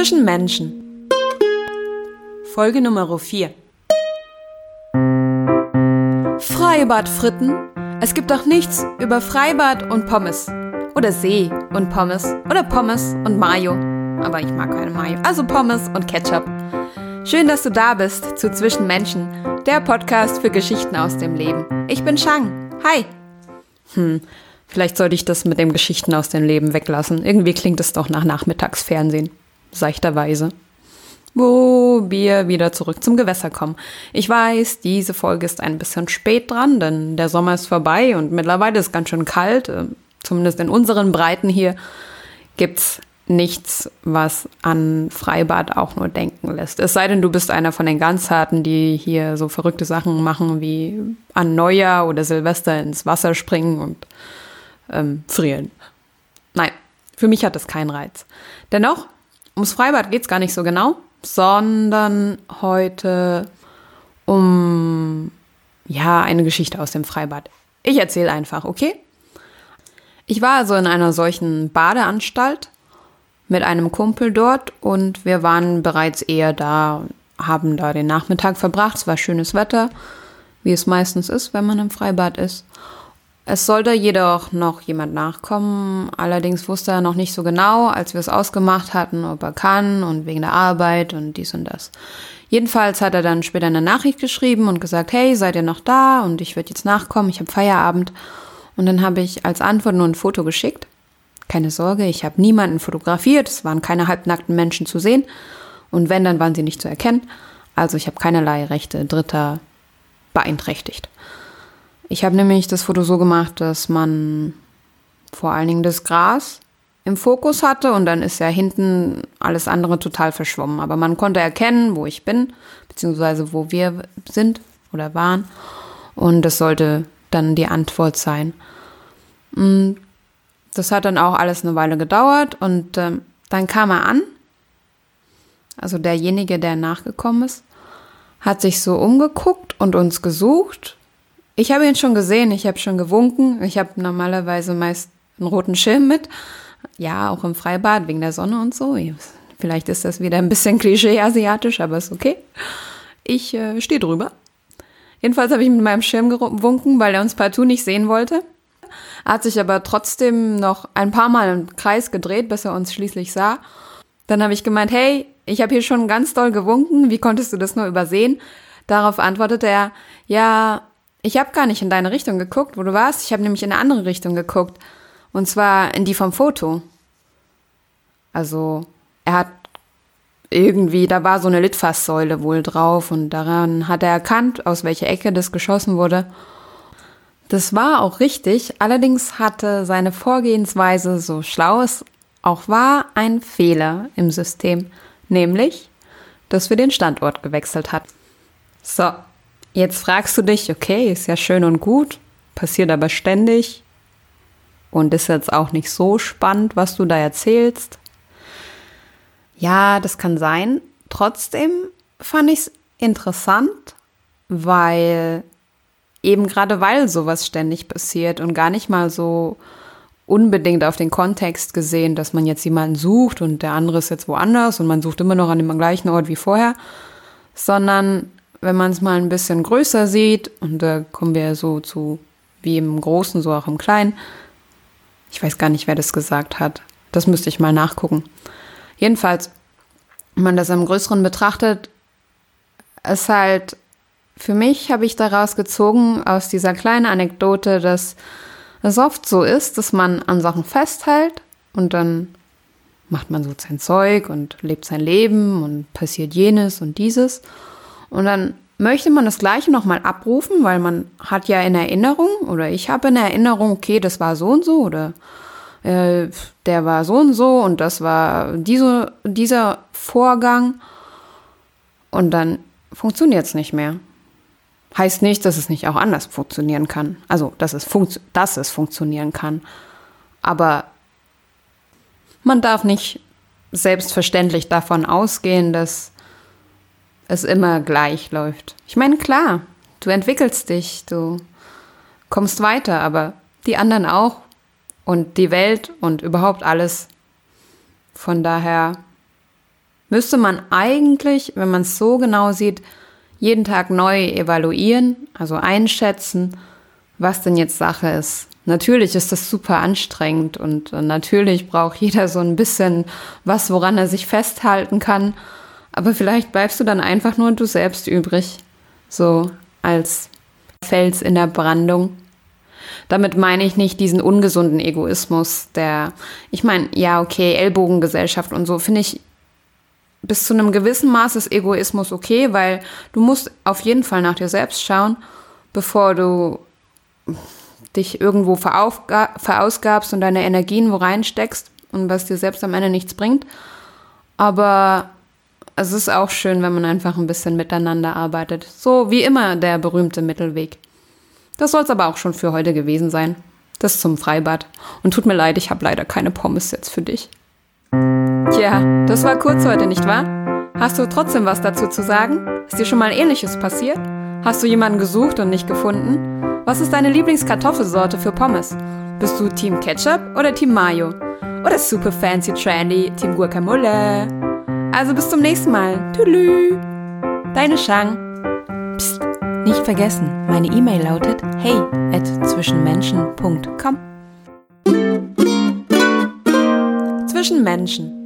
Zwischen Menschen. Folge Nummer 4. Freibadfritten. Es gibt doch nichts über Freibad und Pommes. Oder See und Pommes. Oder Pommes und Mayo. Aber ich mag keine Mayo. Also Pommes und Ketchup. Schön, dass du da bist zu Zwischen Menschen, der Podcast für Geschichten aus dem Leben. Ich bin Shang. Hi. Hm, vielleicht sollte ich das mit dem Geschichten aus dem Leben weglassen. Irgendwie klingt es doch nach Nachmittagsfernsehen. Seichterweise. Wo wir wieder zurück zum Gewässer kommen. Ich weiß, diese Folge ist ein bisschen spät dran, denn der Sommer ist vorbei und mittlerweile ist es ganz schön kalt. Äh, zumindest in unseren Breiten hier gibt's nichts, was an Freibad auch nur denken lässt. Es sei denn, du bist einer von den ganz harten, die hier so verrückte Sachen machen wie an Neujahr oder Silvester ins Wasser springen und ähm, frieren. Nein, für mich hat das keinen Reiz. Dennoch, ums Freibad geht's gar nicht so genau, sondern heute um ja eine Geschichte aus dem Freibad. Ich erzähle einfach, okay? Ich war also in einer solchen Badeanstalt mit einem Kumpel dort und wir waren bereits eher da, haben da den Nachmittag verbracht. Es war schönes Wetter, wie es meistens ist, wenn man im Freibad ist. Es sollte jedoch noch jemand nachkommen. Allerdings wusste er noch nicht so genau, als wir es ausgemacht hatten, ob er kann und wegen der Arbeit und dies und das. Jedenfalls hat er dann später eine Nachricht geschrieben und gesagt, hey, seid ihr noch da? Und ich werde jetzt nachkommen, ich habe Feierabend. Und dann habe ich als Antwort nur ein Foto geschickt. Keine Sorge, ich habe niemanden fotografiert, es waren keine halbnackten Menschen zu sehen und wenn, dann waren sie nicht zu erkennen. Also ich habe keinerlei Rechte Dritter beeinträchtigt. Ich habe nämlich das Foto so gemacht, dass man vor allen Dingen das Gras im Fokus hatte und dann ist ja hinten alles andere total verschwommen. Aber man konnte erkennen, wo ich bin, beziehungsweise wo wir sind oder waren. Und das sollte dann die Antwort sein. Und das hat dann auch alles eine Weile gedauert und ähm, dann kam er an, also derjenige, der nachgekommen ist, hat sich so umgeguckt und uns gesucht. Ich habe ihn schon gesehen, ich habe schon gewunken. Ich habe normalerweise meist einen roten Schirm mit. Ja, auch im Freibad wegen der Sonne und so. Vielleicht ist das wieder ein bisschen klischee-asiatisch, aber ist okay. Ich äh, stehe drüber. Jedenfalls habe ich mit meinem Schirm gewunken, weil er uns partout nicht sehen wollte hat sich aber trotzdem noch ein paar Mal im Kreis gedreht, bis er uns schließlich sah. Dann habe ich gemeint, hey, ich habe hier schon ganz doll gewunken, wie konntest du das nur übersehen? Darauf antwortete er, ja, ich habe gar nicht in deine Richtung geguckt, wo du warst, ich habe nämlich in eine andere Richtung geguckt. Und zwar in die vom Foto. Also, er hat irgendwie, da war so eine Litfaßsäule wohl drauf und daran hat er erkannt, aus welcher Ecke das geschossen wurde. Das war auch richtig, allerdings hatte seine Vorgehensweise, so schlau es auch war, ein Fehler im System, nämlich, dass wir den Standort gewechselt hat. So, jetzt fragst du dich, okay, ist ja schön und gut, passiert aber ständig und ist jetzt auch nicht so spannend, was du da erzählst. Ja, das kann sein. Trotzdem fand ich es interessant, weil eben gerade weil sowas ständig passiert und gar nicht mal so unbedingt auf den Kontext gesehen, dass man jetzt jemanden sucht und der andere ist jetzt woanders und man sucht immer noch an dem gleichen Ort wie vorher, sondern wenn man es mal ein bisschen größer sieht, und da kommen wir so zu, wie im Großen, so auch im Kleinen, ich weiß gar nicht, wer das gesagt hat, das müsste ich mal nachgucken. Jedenfalls, wenn man das im Größeren betrachtet, ist halt für mich habe ich daraus gezogen, aus dieser kleinen Anekdote, dass es oft so ist, dass man an Sachen festhält und dann macht man so sein Zeug und lebt sein Leben und passiert jenes und dieses. Und dann möchte man das Gleiche nochmal abrufen, weil man hat ja in Erinnerung oder ich habe in Erinnerung, okay, das war so und so oder äh, der war so und so und das war diese, dieser Vorgang. Und dann funktioniert es nicht mehr. Heißt nicht, dass es nicht auch anders funktionieren kann. Also, dass es, funkt dass es funktionieren kann. Aber man darf nicht selbstverständlich davon ausgehen, dass es immer gleich läuft. Ich meine, klar, du entwickelst dich, du kommst weiter, aber die anderen auch und die Welt und überhaupt alles. Von daher müsste man eigentlich, wenn man es so genau sieht, jeden Tag neu evaluieren, also einschätzen, was denn jetzt Sache ist. Natürlich ist das super anstrengend und äh, natürlich braucht jeder so ein bisschen was, woran er sich festhalten kann. Aber vielleicht bleibst du dann einfach nur du selbst übrig. So als Fels in der Brandung. Damit meine ich nicht diesen ungesunden Egoismus, der, ich meine, ja, okay, Ellbogengesellschaft und so, finde ich bis zu einem gewissen Maß ist Egoismus okay, weil du musst auf jeden Fall nach dir selbst schauen, bevor du dich irgendwo verausgabst und deine Energien wo reinsteckst und was dir selbst am Ende nichts bringt. Aber es ist auch schön, wenn man einfach ein bisschen miteinander arbeitet. So wie immer der berühmte Mittelweg. Das soll es aber auch schon für heute gewesen sein. Das zum Freibad. Und tut mir leid, ich habe leider keine Pommes jetzt für dich. Tja, das war kurz heute, nicht wahr? Hast du trotzdem was dazu zu sagen? Ist dir schon mal ähnliches passiert? Hast du jemanden gesucht und nicht gefunden? Was ist deine Lieblingskartoffelsorte für Pommes? Bist du Team Ketchup oder Team Mayo? Oder super fancy trendy Team Guacamole? Also bis zum nächsten Mal. Tschüss. Deine Shang. Psst, nicht vergessen, meine E-Mail lautet hey at zwischenmenschen.com. Zwischen Menschen